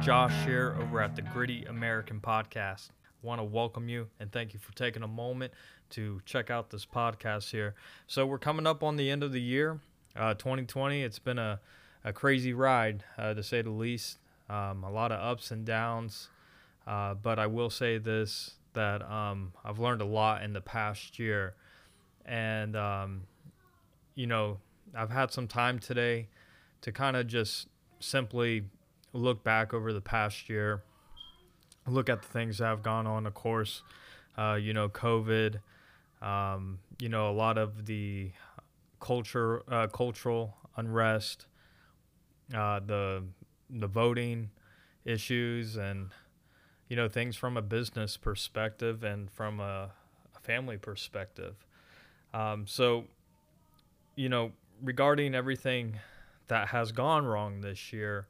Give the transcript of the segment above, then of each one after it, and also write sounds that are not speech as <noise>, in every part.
Josh here over at the Gritty American Podcast. Want to welcome you and thank you for taking a moment to check out this podcast here. So, we're coming up on the end of the year, uh, 2020. It's been a, a crazy ride, uh, to say the least. Um, a lot of ups and downs. Uh, but I will say this that um, I've learned a lot in the past year. And, um, you know, I've had some time today to kind of just simply look back over the past year, look at the things that have gone on, of course, uh, you know, COVID, um, you know, a lot of the culture, uh, cultural unrest, uh, the the voting issues, and you know, things from a business perspective and from a, a family perspective. Um, so, you know, regarding everything that has gone wrong this year,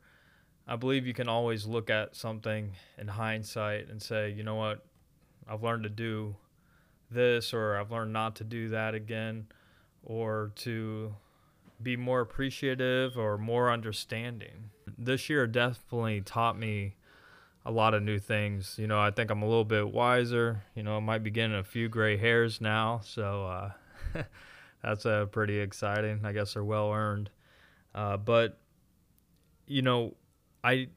I believe you can always look at something in hindsight and say, you know what, I've learned to do this, or I've learned not to do that again, or to be more appreciative or more understanding. This year definitely taught me a lot of new things. You know, I think I'm a little bit wiser. You know, I might be getting a few gray hairs now, so uh, <laughs> that's uh, pretty exciting. I guess they're well earned. Uh, but you know, I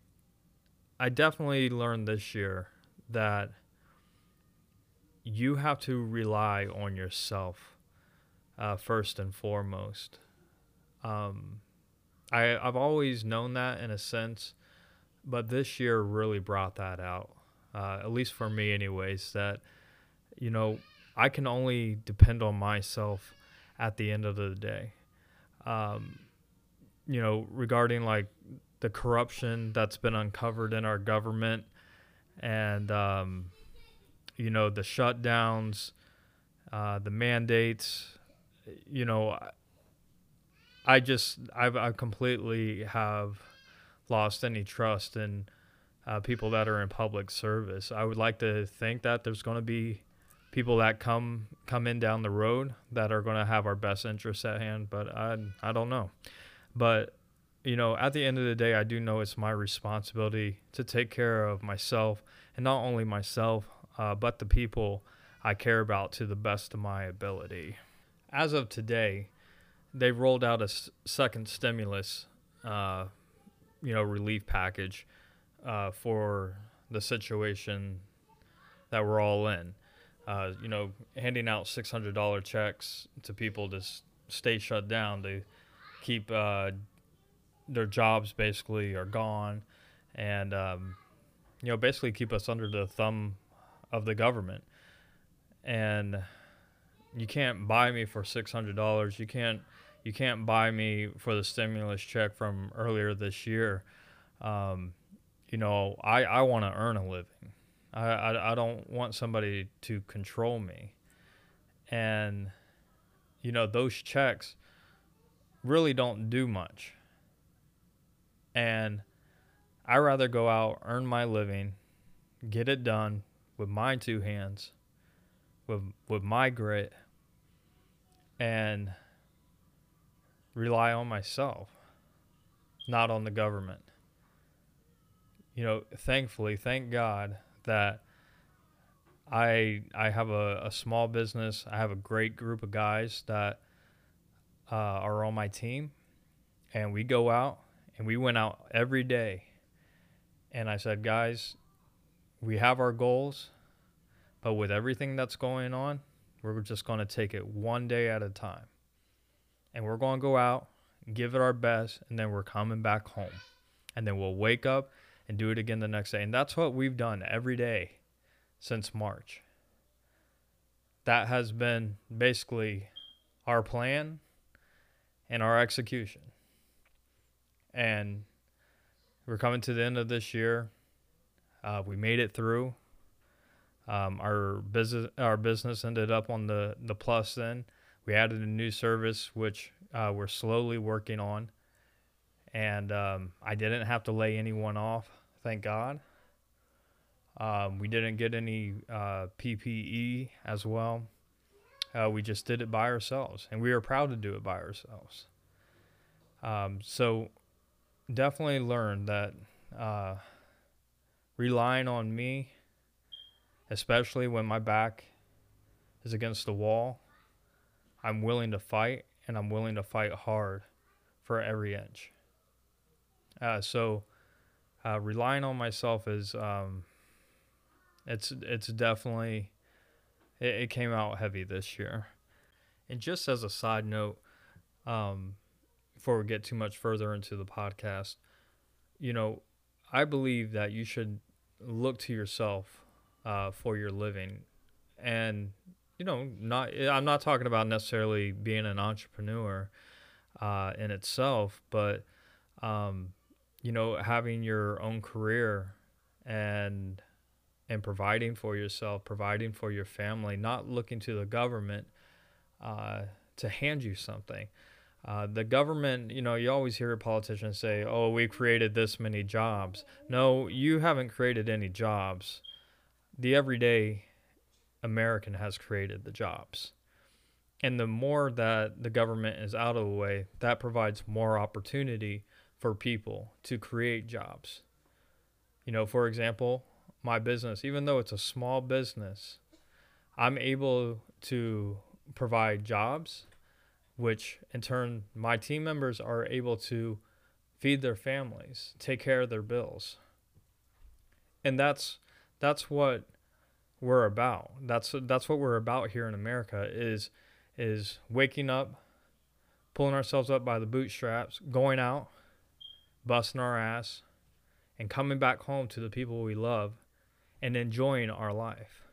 I definitely learned this year that you have to rely on yourself uh, first and foremost. Um, I I've always known that in a sense, but this year really brought that out. Uh, at least for me, anyways. That you know I can only depend on myself at the end of the day. Um, you know, regarding like the corruption that's been uncovered in our government and, um, you know, the shutdowns, uh, the mandates, you know, I just, I've, I completely have lost any trust in uh, people that are in public service. I would like to think that there's going to be people that come come in down the road that are going to have our best interests at hand, but I I don't know. But you know, at the end of the day, I do know it's my responsibility to take care of myself and not only myself, uh, but the people I care about to the best of my ability. As of today, they've rolled out a s- second stimulus, uh, you know, relief package uh, for the situation that we're all in. Uh, you know, handing out $600 checks to people to s- stay shut down to keep uh, their jobs basically are gone, and um, you know basically keep us under the thumb of the government. And you can't buy me for six hundred dollars. You can't you can't buy me for the stimulus check from earlier this year. Um, you know, I, I want to earn a living. I, I, I don't want somebody to control me. And, you know, those checks really don't do much. And I rather go out, earn my living, get it done with my two hands, with with my grit, and rely on myself, not on the government. You know, thankfully, thank God that I I have a, a small business. I have a great group of guys that uh, are on my team, and we go out and we went out every day. And I said, guys, we have our goals, but with everything that's going on, we're just going to take it one day at a time. And we're going to go out, give it our best, and then we're coming back home. And then we'll wake up and do it again the next day. And that's what we've done every day since March. That has been basically our plan and our execution and we're coming to the end of this year. Uh, we made it through. Um, our business our business ended up on the the plus. Then we added a new service which uh, we're slowly working on, and um, I didn't have to lay anyone off. Thank God. Um, we didn't get any uh, PPE as well. Uh, we just did it by ourselves, and we are proud to do it by ourselves. Um, so definitely learned that uh, relying on me, especially when my back is against the wall, I'm willing to fight and I'm willing to fight hard for every inch. Uh, so, uh, relying on myself is um, it's it's definitely it, it, came out heavy this year. And just as a side note, um, before we get too much further into the podcast, you know, I believe that you should look to yourself uh, for your living, and you know, not I'm not talking about necessarily being an entrepreneur uh, in itself, but um, you know, having your own career and and providing for yourself, providing for your family, not looking to the government uh, to hand you something. Uh, the government, you know, you always hear politicians say, oh, we created this many jobs. No, you haven't created any jobs. The everyday American has created the jobs. And the more that the government is out of the way, that provides more opportunity for people to create jobs. You know, for example, my business, even though it's a small business, I'm able to provide jobs, which in turn my team members are able to feed their families, take care of their bills. And that's that's what we're about. That's that's what we're about here in America is is waking up, pulling ourselves up by the bootstraps, going out, busting our ass, and coming back home to the people we love and enjoying our life.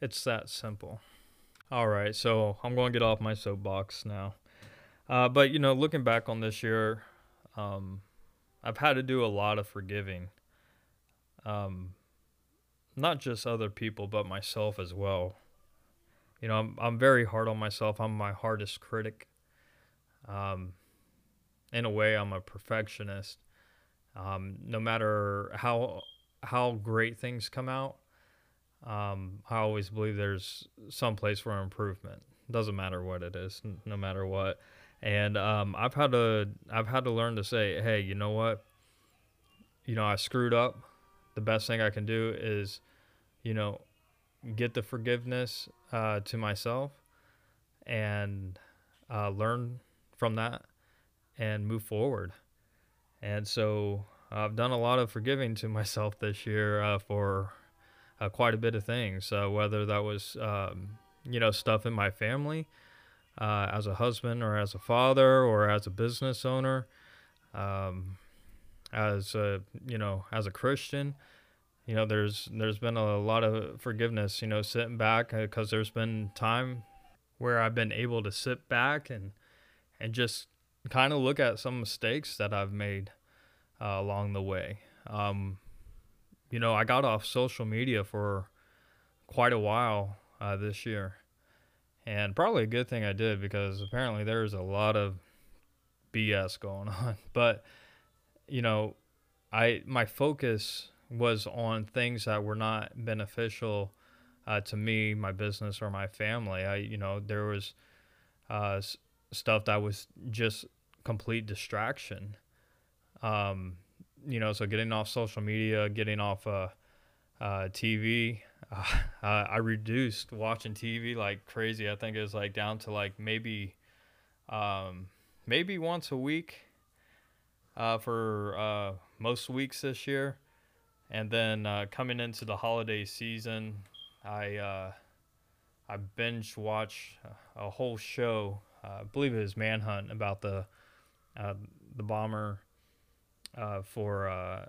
It's that simple. All right, so I'm going to get off my soapbox now. Uh, but, you know, looking back on this year, um, I've had to do a lot of forgiving. Um, not just other people, but myself as well. You know, I'm, I'm very hard on myself. I'm my hardest critic. Um, in a way, I'm a perfectionist. Um, no matter how how great things come out, um, I always believe there's some place for improvement. Doesn't matter what it is, no matter what. And um, I've had to I've had to learn to say, hey, you know what? You know, I screwed up. The best thing I can do is, you know, get the forgiveness uh, to myself and uh, learn from that and move forward. And so I've done a lot of forgiving to <laughs> myself this year uh, for uh, quite a bit of things. Uh, whether that was, um, you know, stuff in my family uh, as a husband or as a father or as a business owner, um, as a, you know, as a Christian. You know, there's there's been a lot of forgiveness. You know, sitting back because uh, there's been time where I've been able to sit back and and just kind of look at some mistakes that I've made uh, along the way. Um, you know, I got off social media for quite a while uh, this year, and probably a good thing I did because apparently there's a lot of BS going <laughs> on. But you know, I my focus was on things that were not beneficial uh, to me, my business, or my family. I, you know, there was uh, stuff that was just complete distraction um, you know, so getting off social media, getting off uh, uh, TV. <laughs> Uh, I reduced watching TV like crazy. I think it was like down to like maybe, um, maybe once a week uh, for uh, most weeks this year. And then uh, coming into the holiday season, I uh, I binge watched a whole show. I believe it was Manhunt about the uh, the bomber uh, for uh,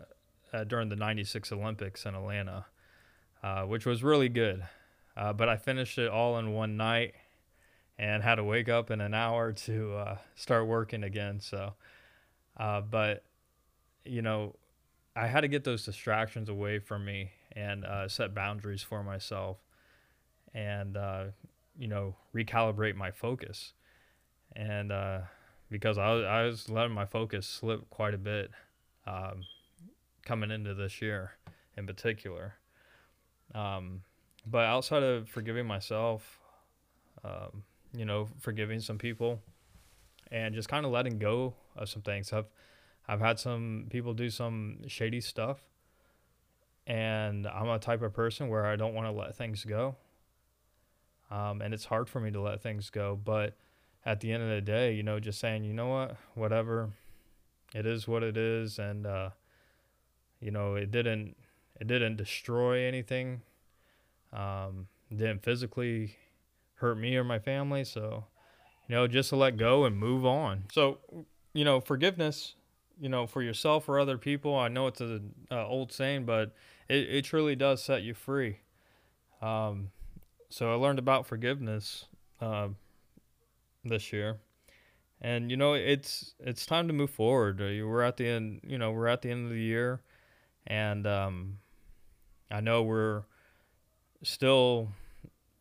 uh, during the '96 Olympics in Atlanta, uh, which was really good. Uh, but I finished it all in one night and had to wake up in an hour to uh, start working again. So, but you know, I had to get those distractions away from me and set boundaries for myself, and you know, recalibrate my focus. And because I I was letting my focus slip quite a bit um, coming into this year in particular. Um, but outside of forgiving myself, um, you know, forgiving some people, and just kind of letting go of some things. I've I've had some people do some shady stuff, and I'm a type of person where I don't want to let things go. Um, and it's hard for me to let things go. But at the end of the day, you know, just saying, you know what, whatever, it is what it is, and uh, you know, it didn't it didn't destroy anything. Um, didn't physically hurt me or my family, so you know, just to let go and move on. So, you know, forgiveness, you know, for yourself or other people. I know it's an old saying, but it, it truly does set you free. Um, so I learned about forgiveness uh, this year, and you know it's it's time to move forward. Uh, we're at the end, you know, we're at the end of the year, and um, I know we're still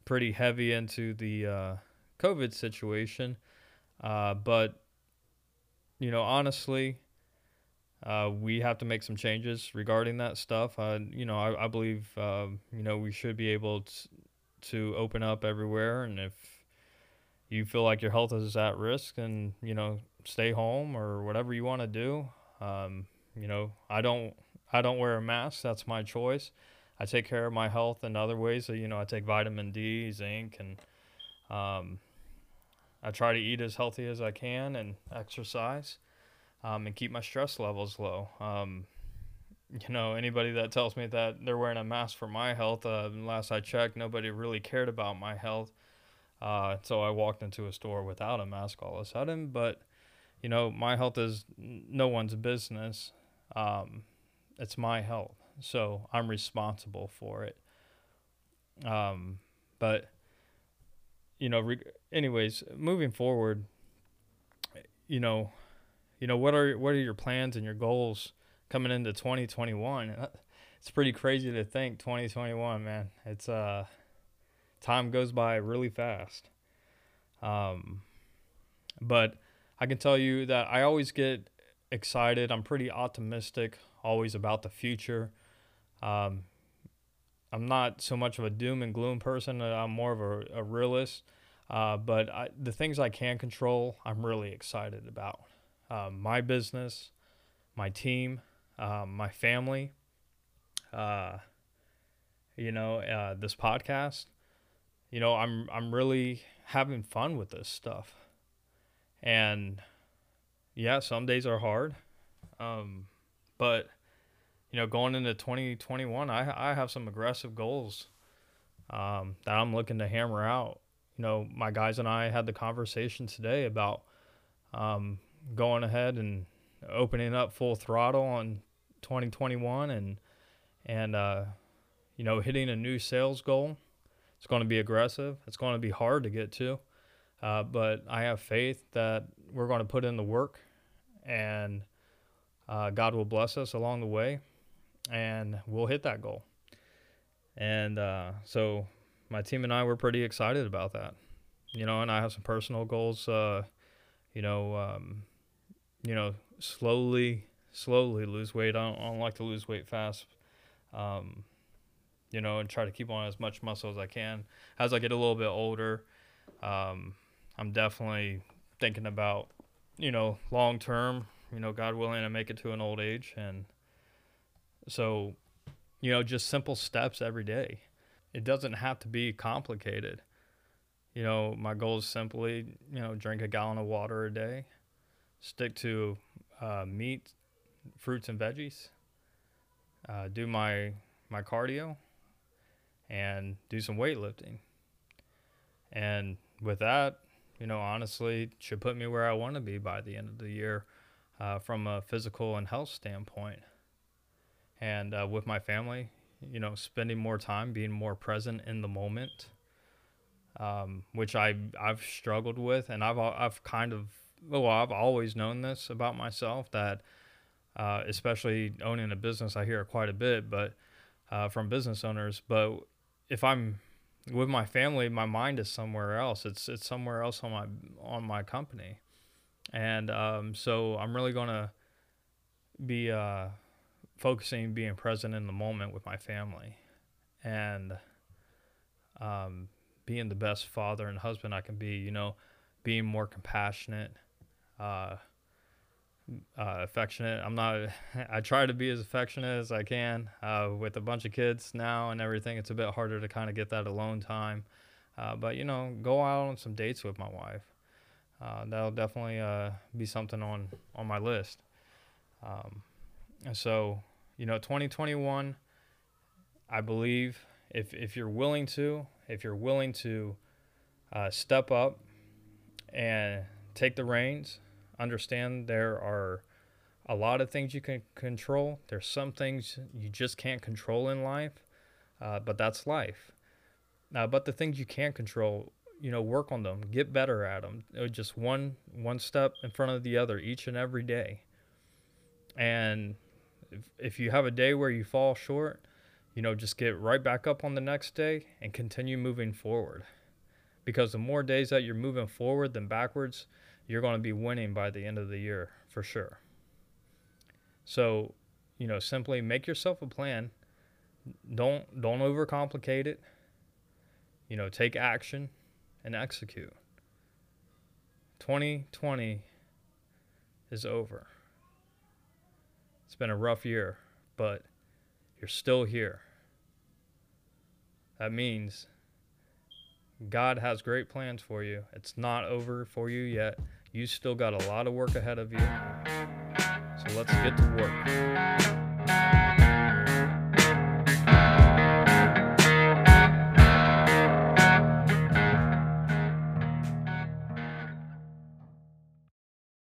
pretty heavy into the uh, COVID situation, uh, but you know, honestly, uh, we have to make some changes regarding that stuff. Uh, you know, I, I believe uh, you know we should be able to, to open up everywhere, and if you feel like your health is at risk, and you know stay home or whatever you want to do. Um, you know, I don't I don't wear a mask. That's my choice. I take care of my health in other ways. So, you know, I take vitamin D, zinc, and um, I try to eat as healthy as I can and exercise um, and keep my stress levels low. Um, you know, anybody that tells me that they're wearing a mask for my health, uh, last I checked, nobody really cared about my health. Uh, so I walked into a store without a mask all of a sudden. But, you know, my health is no one's business. Um, it's my health. So I'm responsible for it. Um, but, you know, re- anyways, moving forward, you know, you know, what are, what are your plans and your goals? coming into 2021. <laughs> It's pretty crazy to think 2021, man. It's uh time goes by really fast. Um but I can tell you that I always get excited. I'm pretty optimistic always about the future. Um I'm not so much of a doom and gloom person. I'm more of a, a realist. Uh, but I, the things I can control, I'm really excited about. Um, my business, my team, um, my family, uh, you know, uh, this podcast. You know, I'm I'm really having fun with this stuff, and yeah, some days are hard, um, but you know, going into 2021, I I have some aggressive goals um, that I'm looking to hammer out. You know, my guys and I had the conversation today about um, going ahead and opening up full throttle on 2021 and and uh, you know hitting a new sales goal. It's going to be aggressive. It's going to be hard to get to, uh, but I have faith that we're going to put in the work, and uh, God will bless us along the way, and we'll hit that goal. And uh, so my team and I were pretty excited about that, you know. And I have some personal goals, uh, you know, um, you know, slowly slowly lose weight. I don't, I don't like to lose weight fast. Um, you know, and try to keep on as much muscle as I can. As I get a little bit older, um, I'm definitely thinking about, you know, long term, you know, God willing to make it to an old age. And so, you know, just simple steps every day. It doesn't have to be complicated. You know, my goal is simply, you know, drink a gallon of water a day, stick to uh, meat fruits and veggies, uh, do my my cardio, and do some weightlifting. And with that, you know, honestly, should put me where I want to be by the end of the year, uh, from a physical and health standpoint. And uh, with my family, you know, spending more time, being more present in the moment, um, which I I've struggled with, and I've I've kind of well, I've always known this about myself that uh, especially owning a business. I hear it quite a bit, but uh, from business owners. But if I'm with my family, my mind is somewhere else. It's it's somewhere else on my on my company, and um, so I'm really gonna be uh, focusing, being present in the moment with my family, and um, being the best father and husband I can be. You know, being more compassionate. Uh, uh, affectionate. I'm not. <laughs> I try to be as affectionate as I can uh, with a bunch of kids now and everything. It's a bit harder to kind of get that alone time. Uh, but you know, go out on some dates with my wife. Uh, that'll definitely uh, be something on on my list. Um, and so you know, 2021. I believe if if you're willing to, if you're willing to uh, step up and take the reins understand there are a lot of things you can control. There's some things you just can't control in life, uh, but that's life. Uh, but the things you can't control, you know, work on them, get better at them. Uh, just one one step in front of the other each and every day. And if, if you have a day where you fall short, you know, just get right back up on the next day and continue moving forward. Because the more days that you're moving forward than backwards, you're going to be winning by the end of the year for sure. So, you know, simply make yourself a plan. Don't don't overcomplicate it. You know, take action and execute. 2020 is over. It's been a rough year, but you're still here. That means God has great plans for you. It's not over for you yet. You still got a lot of work ahead of you. So let's get to work.